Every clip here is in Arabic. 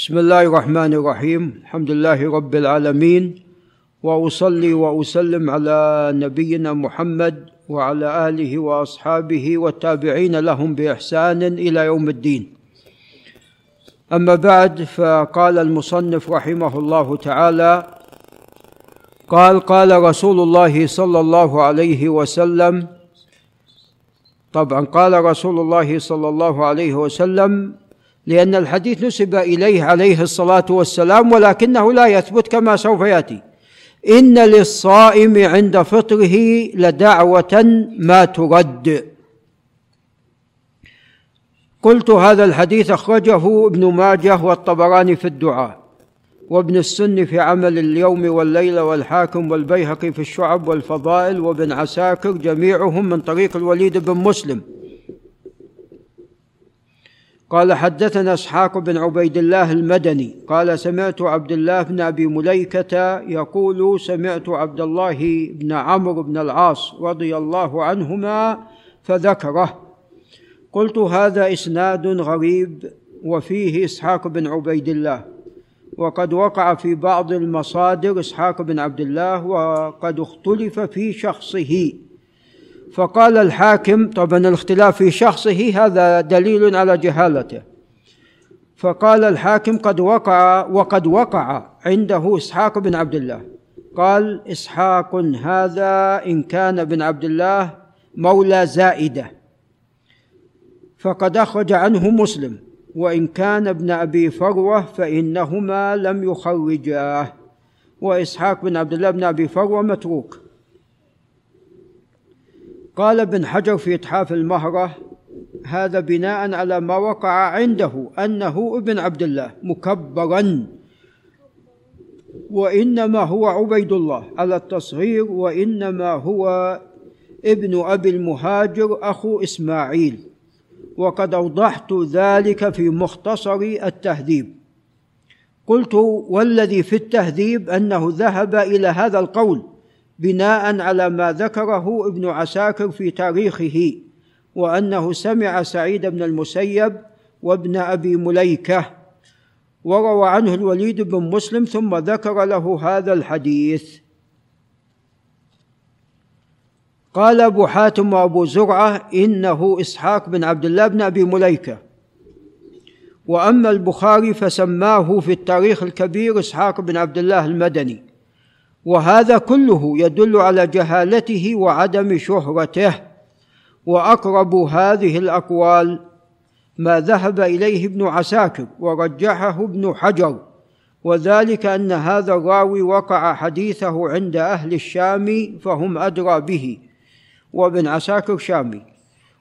بسم الله الرحمن الرحيم. الحمد لله رب العالمين. وأصلي وأسلم على نبينا محمد وعلى آله وأصحابه والتابعين لهم بإحسان إلى يوم الدين. أما بعد فقال المصنف رحمه الله تعالى قال قال رسول الله صلى الله عليه وسلم طبعا قال رسول الله صلى الله عليه وسلم لأن الحديث نسب إليه عليه الصلاة والسلام ولكنه لا يثبت كما سوف يأتي. إن للصائم عند فطره لدعوة ما ترد. قلت هذا الحديث أخرجه ابن ماجه والطبراني في الدعاء وابن السن في عمل اليوم والليلة والحاكم والبيهقي في الشعب والفضائل وابن عساكر جميعهم من طريق الوليد بن مسلم. قال حدثنا إسحاق بن عبيد الله المدني قال سمعت عبد الله بن أبي مليكة يقول سمعت عبد الله بن عمرو بن العاص رضي الله عنهما فذكره. قلت هذا إسناد غريب وفيه إسحاق بن عبيد الله وقد وقع في بعض المصادر إسحاق بن عبد الله وقد اختلف في شخصه. فقال الحاكم طبعا الاختلاف في شخصه هذا دليل على جهالته. فقال الحاكم قد وقع وقد وقع عنده إسحاق بن عبد الله. قال إسحاق هذا إن كان بن عبد الله مولى زائدة. فقد أخرج عنه مسلم. وإن كان ابن أبي فروة فإنهما لم يخرجاه. وإسحاق بن عبد الله بن أبي فروة متروك. قال ابن حجر في إتحاف المهرة هذا بناء على ما وقع عنده أنه ابن عبد الله مكبرا. وإنما هو عبيد الله على التصغير وإنما هو ابن أبي المهاجر أخو إسماعيل. وقد أوضحت ذلك في مختصر التهذيب. قلت والذي في التهذيب أنه ذهب إلى هذا القول بناء على ما ذكره ابن عساكر في تاريخه وأنه سمع سعيد بن المسيب وابن أبي مليكة وروى عنه الوليد بن مسلم ثم ذكر له هذا الحديث. قال أبو حاتم وأبو زرعة إنه إسحاق بن عبد الله بن أبي مليكة. وأما البخاري فسماه في التاريخ الكبير إسحاق بن عبد الله المدني. وهذا كله يدل على جهالته وعدم شهرته. وأقرب هذه الأقوال ما ذهب إليه ابن عساكر ورجحه ابن حجر وذلك أن هذا الراوي وقع حديثه عند أهل الشام فهم أدرى به وابن عساكر شامي.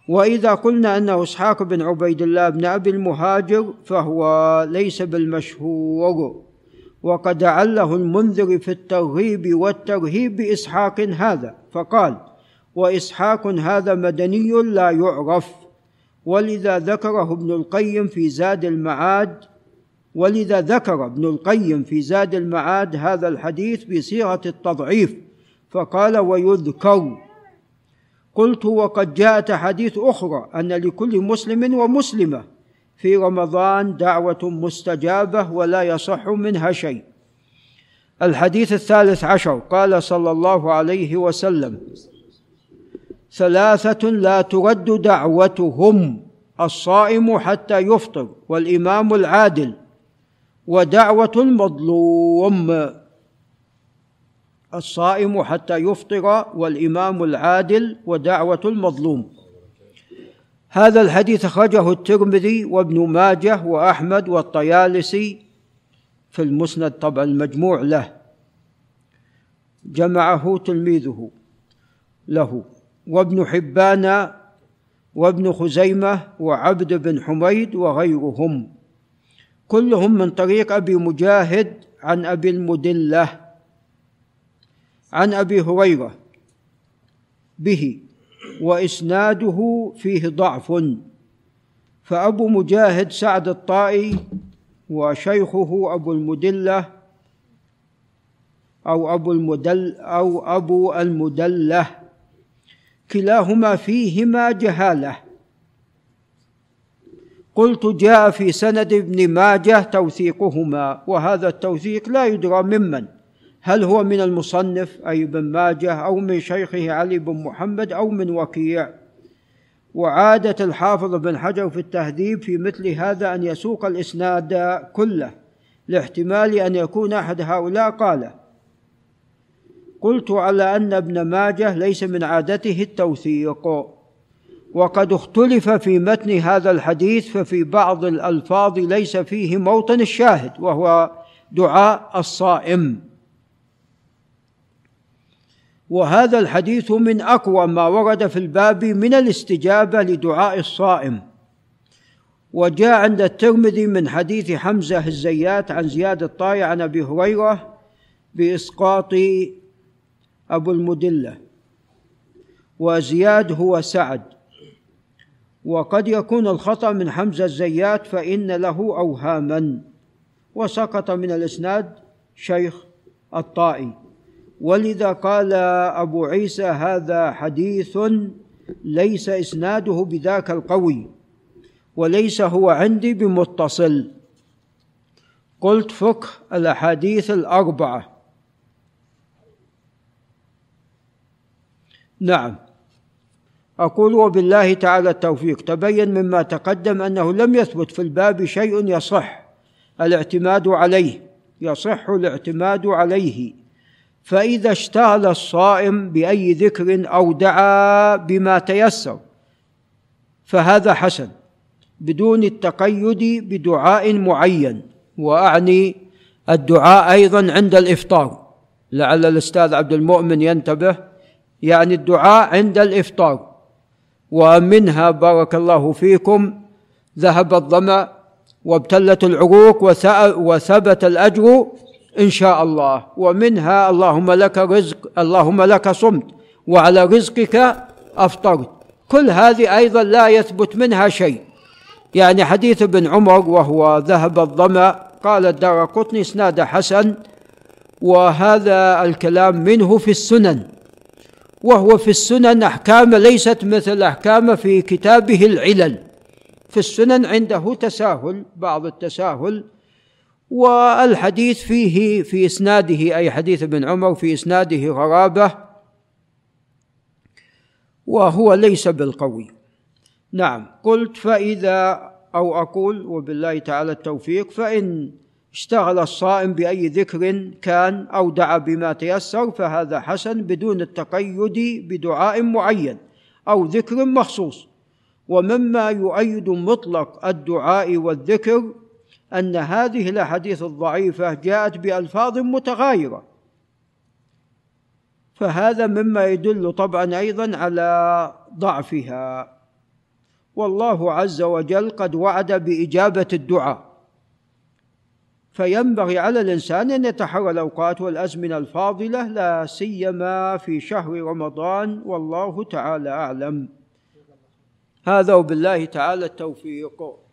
وإذا قلنا انه إسحاق بن عبيد الله بن أبي المهاجر فهو ليس بالمشهور. وقد عله المنذر في الترغيب والترهيب بإسحاق هذا فقال وإسحاق هذا مدني لا يعرف ولذا ذكره ابن القيم في زاد المعاد ولذا ذكر ابن القيم في زاد المعاد هذا الحديث بصيغة التضعيف فقال ويذكر. قلت وقد جاءت حديث أخرى أن لكل مسلم ومسلمة في رمضان دعوة مستجابة ولا يصح منها شيء. الحديث الثالث عشر قال صلى الله عليه وسلم ثلاثة لا ترد دعوتهم الصائم حتى يفطر والإمام العادل ودعوة المظلوم الصائم حتى يفطر والإمام العادل ودعوة المظلوم هذا الحديث أخرجه الترمذي وابن ماجه وأحمد والطيالسي في المسند طبعا المجموع له. جمعه تلميذه له. وابن حبان وابن خزيمة وعبد بن حميد وغيرهم. كلهم من طريق أبي مجاهد عن أبي المدلة. عن أبي هريرة. به. وإسناده فيه ضعف. فأبو مجاهد سعد الطائي وشيخه أبو المدلة أو أبو المدل أو أبو المدلة كلاهما فيهما جهالة. قلت جاء في سند ابن ماجه توثيقهما وهذا التوثيق لا يدرى ممن. هل هو من المصنف أي ابن ماجه أو من شيخه علي بن محمد أو من وكيع؟ وعادة الحافظ بن حجر في التهذيب في مثل هذا أن يسوق الإسناد كله لاحتمال أن يكون أحد هؤلاء قال قلت على أن ابن ماجه ليس من عادته التوثيق وقد اختلف في متن هذا الحديث ففي بعض الألفاظ ليس فيه موطن الشاهد وهو دعاء الصائم. وهذا الحديث من أقوى ما ورد في الباب من الاستجابة لدعاء الصائم. وجاء عند الترمذي من حديث حمزة الزيات عن زياد الطائي عن أبي هريرة بإسقاط أبو المدلة. وزياد هو سعد. وقد يكون الخطأ من حمزة الزيات فإن له أوهاما. وسقط من الإسناد شيخ الطائي. ولذا قال أبو عيسى هذا حديث ليس إسناده بذاك القوي وليس هو عندي بمتصل. قلت فقه الأحاديث الأربعة. نعم. أقول وبالله تعالى التوفيق. تبين مما تقدم أنه لم يثبت في الباب شيء يصح الاعتماد عليه يصح الاعتماد عليه. فإذا اشتغل الصائم بأي ذكر أو دعا بما تيسر فهذا حسن بدون التقيد بدعاء معين. وأعني الدعاء أيضا عند الإفطار. لعل الأستاذ عبد المؤمن ينتبه يعني الدعاء عند الإفطار. ومنها بارك الله فيكم ذهب الظمأ وابتلت العروق وثبت الأجر إن شاء الله. ومنها اللهم لك رزق اللهم لك صمت وعلى رزقك أفطرت. كل هذه أيضا لا يثبت منها شيء. يعني حديث ابن عمر وهو ذهب الظمأ قال الدار قطني إسناد حسن وهذا الكلام منه في السنن. وهو في السنن أحكام ليست مثل أحكام في كتابه العلل. في السنن عنده تساهل بعض التساهل والحديث فيه في إسناده أي حديث ابن عمر في إسناده غرابة وهو ليس بالقوي. نعم قلت فإذا أو أقول وبالله تعالى التوفيق فإن اشتغل الصائم بأي ذكر كان أو دعا بما تيسر فهذا حسن بدون التقيد بدعاء معين أو ذكر مخصوص. ومما يؤيد مطلق الدعاء والذكر أن هذه الأحاديث الضعيفة جاءت بألفاظ متغايرة. فهذا مما يدل طبعا أيضا على ضعفها. والله عز وجل قد وعد بإجابة الدعاء. فينبغي على الإنسان أن يتحرى الأوقات والأزمنة الفاضلة لا سيما في شهر رمضان والله تعالى أعلم. هذا وبالله تعالى التوفيق.